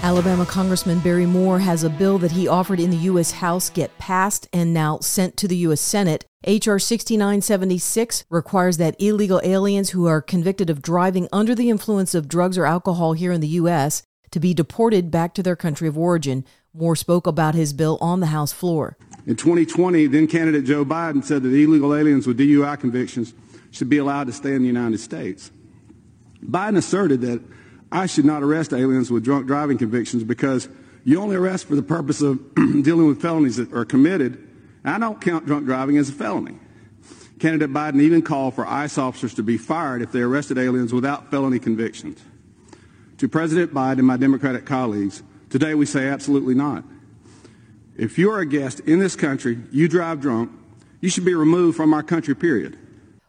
Alabama Congressman Barry Moore has a bill that he offered in the U.S. House get passed and now sent to the U.S. Senate. H.R. 6976 requires that illegal aliens who are convicted of driving under the influence of drugs or alcohol here in the U.S. to be deported back to their country of origin. Moore spoke about his bill on the House floor. In 2020, then candidate Joe Biden said that illegal aliens with DUI convictions should be allowed to stay in the United States. Biden asserted that I should not arrest aliens with drunk driving convictions because you only arrest for the purpose of dealing with felonies that are committed. I don't count drunk driving as a felony. Candidate Biden even called for ICE officers to be fired if they arrested aliens without felony convictions. To President Biden and my Democratic colleagues, today we say absolutely not. If you are a guest in this country, you drive drunk, you should be removed from our country, period.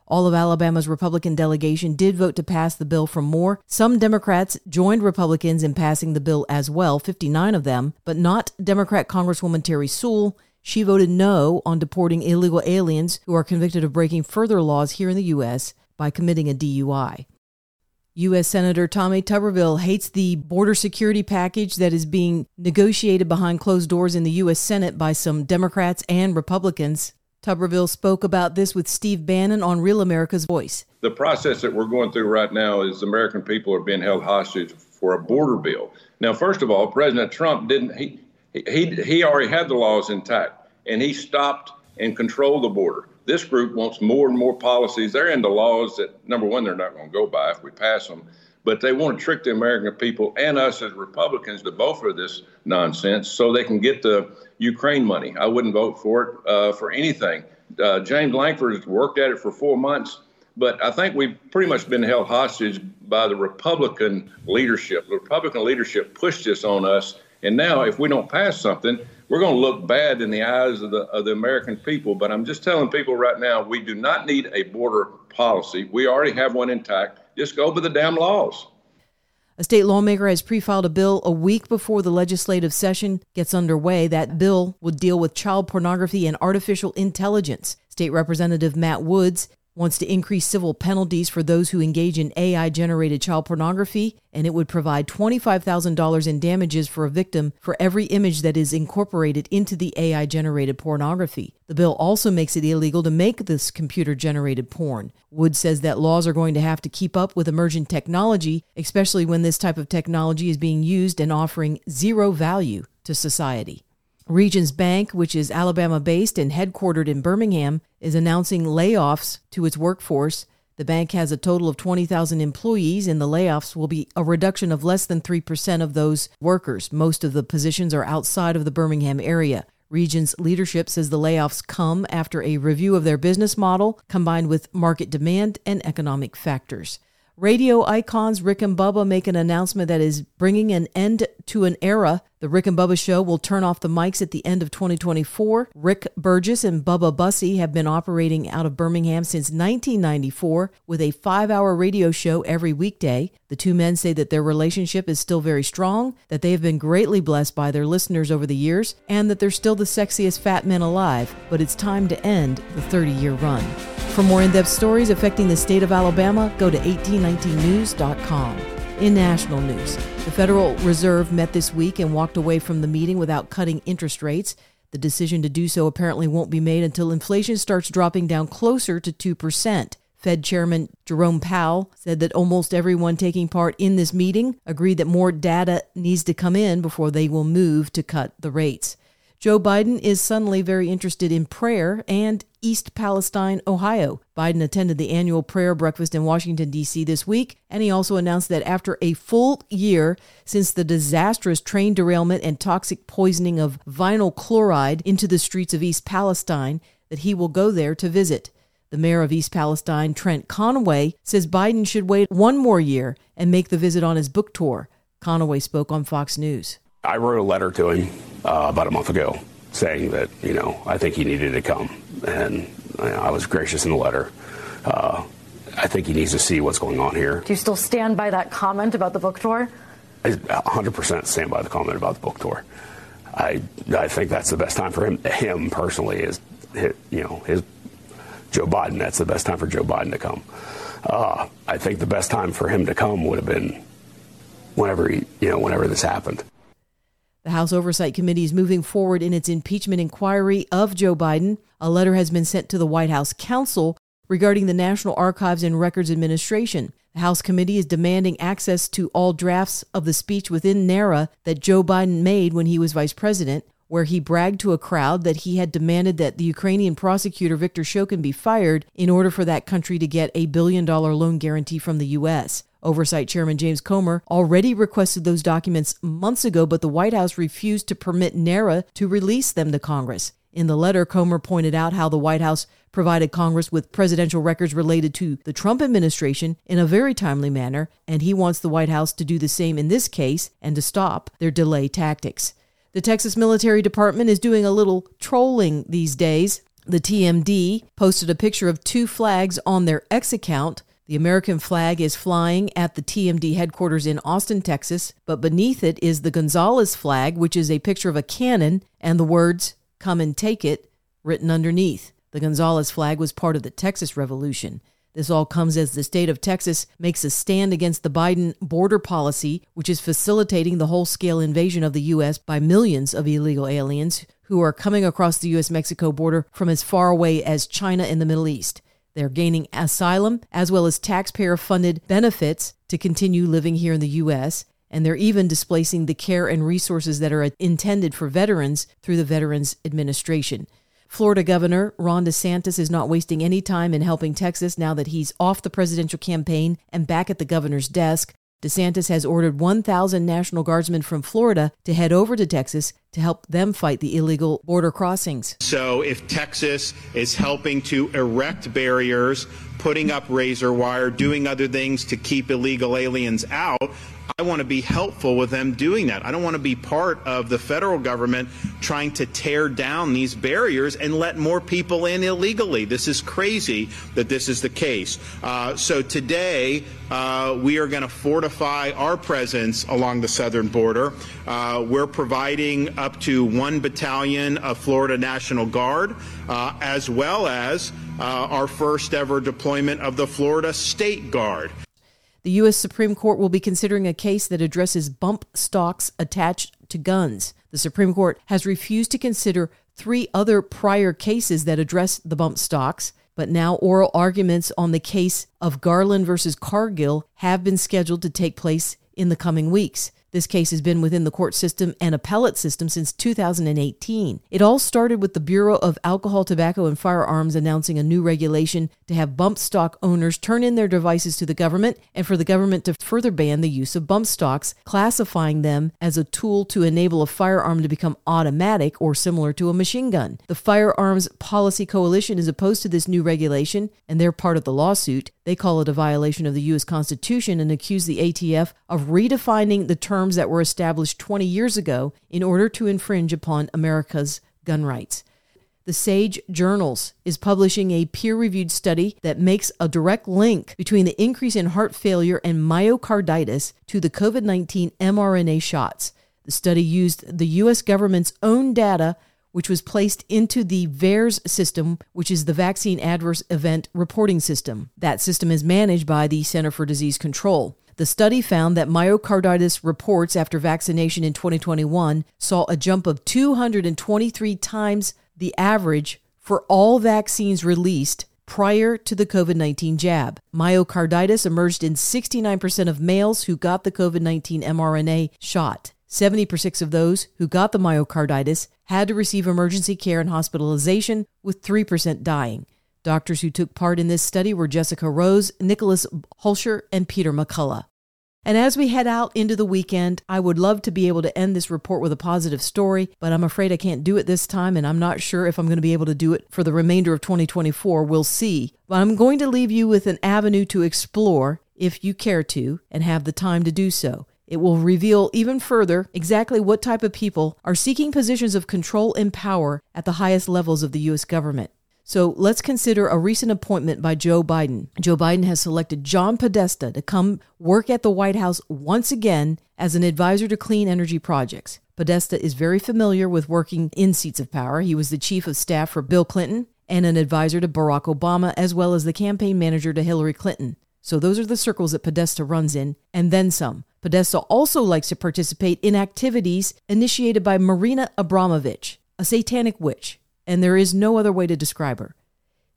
All of Alabama's Republican delegation did vote to pass the bill from Moore. Some Democrats joined Republicans in passing the bill as well, 59 of them, but not Democrat Congresswoman Terry Sewell. She voted no on deporting illegal aliens who are convicted of breaking further laws here in the U.S. by committing a DUI. U.S. Senator Tommy Tuberville hates the border security package that is being negotiated behind closed doors in the U.S. Senate by some Democrats and Republicans. Tuberville spoke about this with Steve Bannon on Real America's Voice. The process that we're going through right now is American people are being held hostage for a border bill. Now, first of all, President Trump didn't he he he already had the laws intact and he stopped and controlled the border. This group wants more and more policies. They're into laws that number one they're not going to go by if we pass them, but they want to trick the American people and us as Republicans to vote for this nonsense so they can get the Ukraine money. I wouldn't vote for it uh, for anything. Uh, James Lankford has worked at it for four months, but I think we've pretty much been held hostage by the Republican leadership. The Republican leadership pushed this on us, and now if we don't pass something, we're going to look bad in the eyes of the of the American people. But I'm just telling people right now, we do not need a border policy. We already have one intact. Just go by the damn laws. A state lawmaker has pre filed a bill a week before the legislative session gets underway. That bill would deal with child pornography and artificial intelligence. State Representative Matt Woods wants to increase civil penalties for those who engage in AI generated child pornography, and it would provide $25,000 in damages for a victim for every image that is incorporated into the AI generated pornography. The bill also makes it illegal to make this computer generated porn. Wood says that laws are going to have to keep up with emerging technology, especially when this type of technology is being used and offering zero value to society. Regions Bank, which is Alabama based and headquartered in Birmingham, is announcing layoffs to its workforce. The bank has a total of 20,000 employees, and the layoffs will be a reduction of less than 3% of those workers. Most of the positions are outside of the Birmingham area. Regions leadership says the layoffs come after a review of their business model combined with market demand and economic factors. Radio icons Rick and Bubba make an announcement that is bringing an end to an era. The Rick and Bubba show will turn off the mics at the end of 2024. Rick Burgess and Bubba Bussey have been operating out of Birmingham since 1994 with a five hour radio show every weekday. The two men say that their relationship is still very strong, that they have been greatly blessed by their listeners over the years, and that they're still the sexiest fat men alive. But it's time to end the 30 year run. For more in depth stories affecting the state of Alabama, go to 1819news.com. In national news, the Federal Reserve met this week and walked away from the meeting without cutting interest rates. The decision to do so apparently won't be made until inflation starts dropping down closer to 2%. Fed Chairman Jerome Powell said that almost everyone taking part in this meeting agreed that more data needs to come in before they will move to cut the rates. Joe Biden is suddenly very interested in prayer and East Palestine, Ohio. Biden attended the annual prayer breakfast in Washington, D.C. this week, and he also announced that after a full year since the disastrous train derailment and toxic poisoning of vinyl chloride into the streets of East Palestine, that he will go there to visit. The mayor of East Palestine, Trent Conaway, says Biden should wait one more year and make the visit on his book tour. Conaway spoke on Fox News. I wrote a letter to him uh, about a month ago saying that, you know, I think he needed to come. And I was gracious in the letter. Uh, I think he needs to see what's going on here. Do you still stand by that comment about the book tour? 100% stand by the comment about the book tour. I I think that's the best time for him. Him personally is, you know, his Joe Biden. That's the best time for Joe Biden to come. Uh, I think the best time for him to come would have been whenever he, you know, whenever this happened. The House Oversight Committee is moving forward in its impeachment inquiry of Joe Biden. A letter has been sent to the White House counsel regarding the National Archives and Records Administration. The House committee is demanding access to all drafts of the speech within NARA that Joe Biden made when he was vice president, where he bragged to a crowd that he had demanded that the Ukrainian prosecutor Viktor Shokin be fired in order for that country to get a billion dollar loan guarantee from the U.S. Oversight Chairman James Comer already requested those documents months ago, but the White House refused to permit NARA to release them to Congress. In the letter, Comer pointed out how the White House provided Congress with presidential records related to the Trump administration in a very timely manner, and he wants the White House to do the same in this case and to stop their delay tactics. The Texas Military Department is doing a little trolling these days. The TMD posted a picture of two flags on their X account. The American flag is flying at the TMD headquarters in Austin, Texas, but beneath it is the Gonzales flag, which is a picture of a cannon and the words, Come and Take It, written underneath. The Gonzales flag was part of the Texas Revolution. This all comes as the state of Texas makes a stand against the Biden border policy, which is facilitating the whole scale invasion of the U.S. by millions of illegal aliens who are coming across the U.S. Mexico border from as far away as China in the Middle East. They're gaining asylum as well as taxpayer funded benefits to continue living here in the U.S. And they're even displacing the care and resources that are intended for veterans through the Veterans Administration. Florida Governor Ron DeSantis is not wasting any time in helping Texas now that he's off the presidential campaign and back at the governor's desk. DeSantis has ordered 1,000 National Guardsmen from Florida to head over to Texas to help them fight the illegal border crossings. So, if Texas is helping to erect barriers, putting up razor wire, doing other things to keep illegal aliens out, I want to be helpful with them doing that. I don't want to be part of the federal government trying to tear down these barriers and let more people in illegally. This is crazy that this is the case. Uh, so today, uh, we are going to fortify our presence along the southern border. Uh, we're providing up to one battalion of Florida National Guard, uh, as well as uh, our first ever deployment of the Florida State Guard. The U.S. Supreme Court will be considering a case that addresses bump stocks attached to guns. The Supreme Court has refused to consider three other prior cases that address the bump stocks, but now oral arguments on the case of Garland versus Cargill have been scheduled to take place in the coming weeks. This case has been within the court system and appellate system since 2018. It all started with the Bureau of Alcohol, Tobacco, and Firearms announcing a new regulation to have bump stock owners turn in their devices to the government and for the government to further ban the use of bump stocks, classifying them as a tool to enable a firearm to become automatic or similar to a machine gun. The Firearms Policy Coalition is opposed to this new regulation, and they're part of the lawsuit. They call it a violation of the U.S. Constitution and accuse the ATF of redefining the that were established 20 years ago in order to infringe upon America's gun rights. The Sage Journals is publishing a peer reviewed study that makes a direct link between the increase in heart failure and myocarditis to the COVID 19 mRNA shots. The study used the U.S. government's own data which was placed into the VAERS system, which is the Vaccine Adverse Event Reporting System. That system is managed by the Center for Disease Control. The study found that myocarditis reports after vaccination in 2021 saw a jump of 223 times the average for all vaccines released prior to the COVID 19 jab. Myocarditis emerged in 69% of males who got the COVID 19 mRNA shot. 70% of those who got the myocarditis had to receive emergency care and hospitalization, with 3% dying. Doctors who took part in this study were Jessica Rose, Nicholas Hulscher, and Peter McCullough. And as we head out into the weekend, I would love to be able to end this report with a positive story, but I'm afraid I can't do it this time, and I'm not sure if I'm going to be able to do it for the remainder of 2024. We'll see. But I'm going to leave you with an avenue to explore if you care to and have the time to do so. It will reveal even further exactly what type of people are seeking positions of control and power at the highest levels of the U.S. government. So let's consider a recent appointment by Joe Biden. Joe Biden has selected John Podesta to come work at the White House once again as an advisor to clean energy projects. Podesta is very familiar with working in seats of power. He was the chief of staff for Bill Clinton and an advisor to Barack Obama, as well as the campaign manager to Hillary Clinton. So those are the circles that Podesta runs in, and then some. Podesta also likes to participate in activities initiated by Marina Abramovich, a satanic witch, and there is no other way to describe her.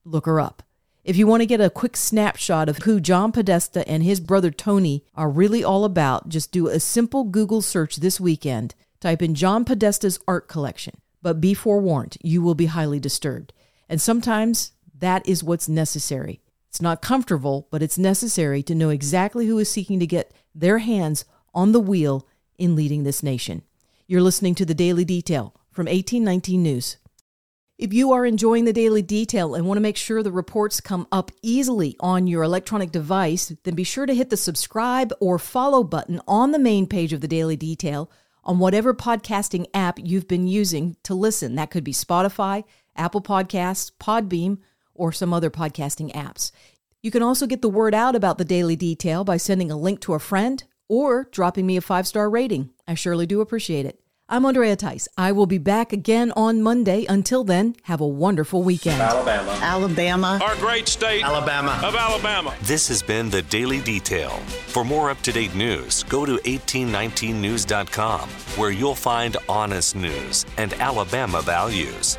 Look her up. If you want to get a quick snapshot of who John Podesta and his brother Tony are really all about, just do a simple Google search this weekend. Type in John Podesta's art collection. But be forewarned, you will be highly disturbed. And sometimes that is what's necessary. It's not comfortable, but it's necessary to know exactly who is seeking to get their hands on the wheel in leading this nation. You're listening to the Daily Detail from 1819 News. If you are enjoying the Daily Detail and want to make sure the reports come up easily on your electronic device, then be sure to hit the subscribe or follow button on the main page of the Daily Detail on whatever podcasting app you've been using to listen. That could be Spotify, Apple Podcasts, Podbean, or some other podcasting apps. You can also get the word out about the Daily Detail by sending a link to a friend or dropping me a five star rating. I surely do appreciate it. I'm Andrea Tice. I will be back again on Monday. Until then, have a wonderful weekend. Alabama. Alabama. Our great state. Alabama. Of Alabama. This has been the Daily Detail. For more up to date news, go to 1819news.com, where you'll find honest news and Alabama values.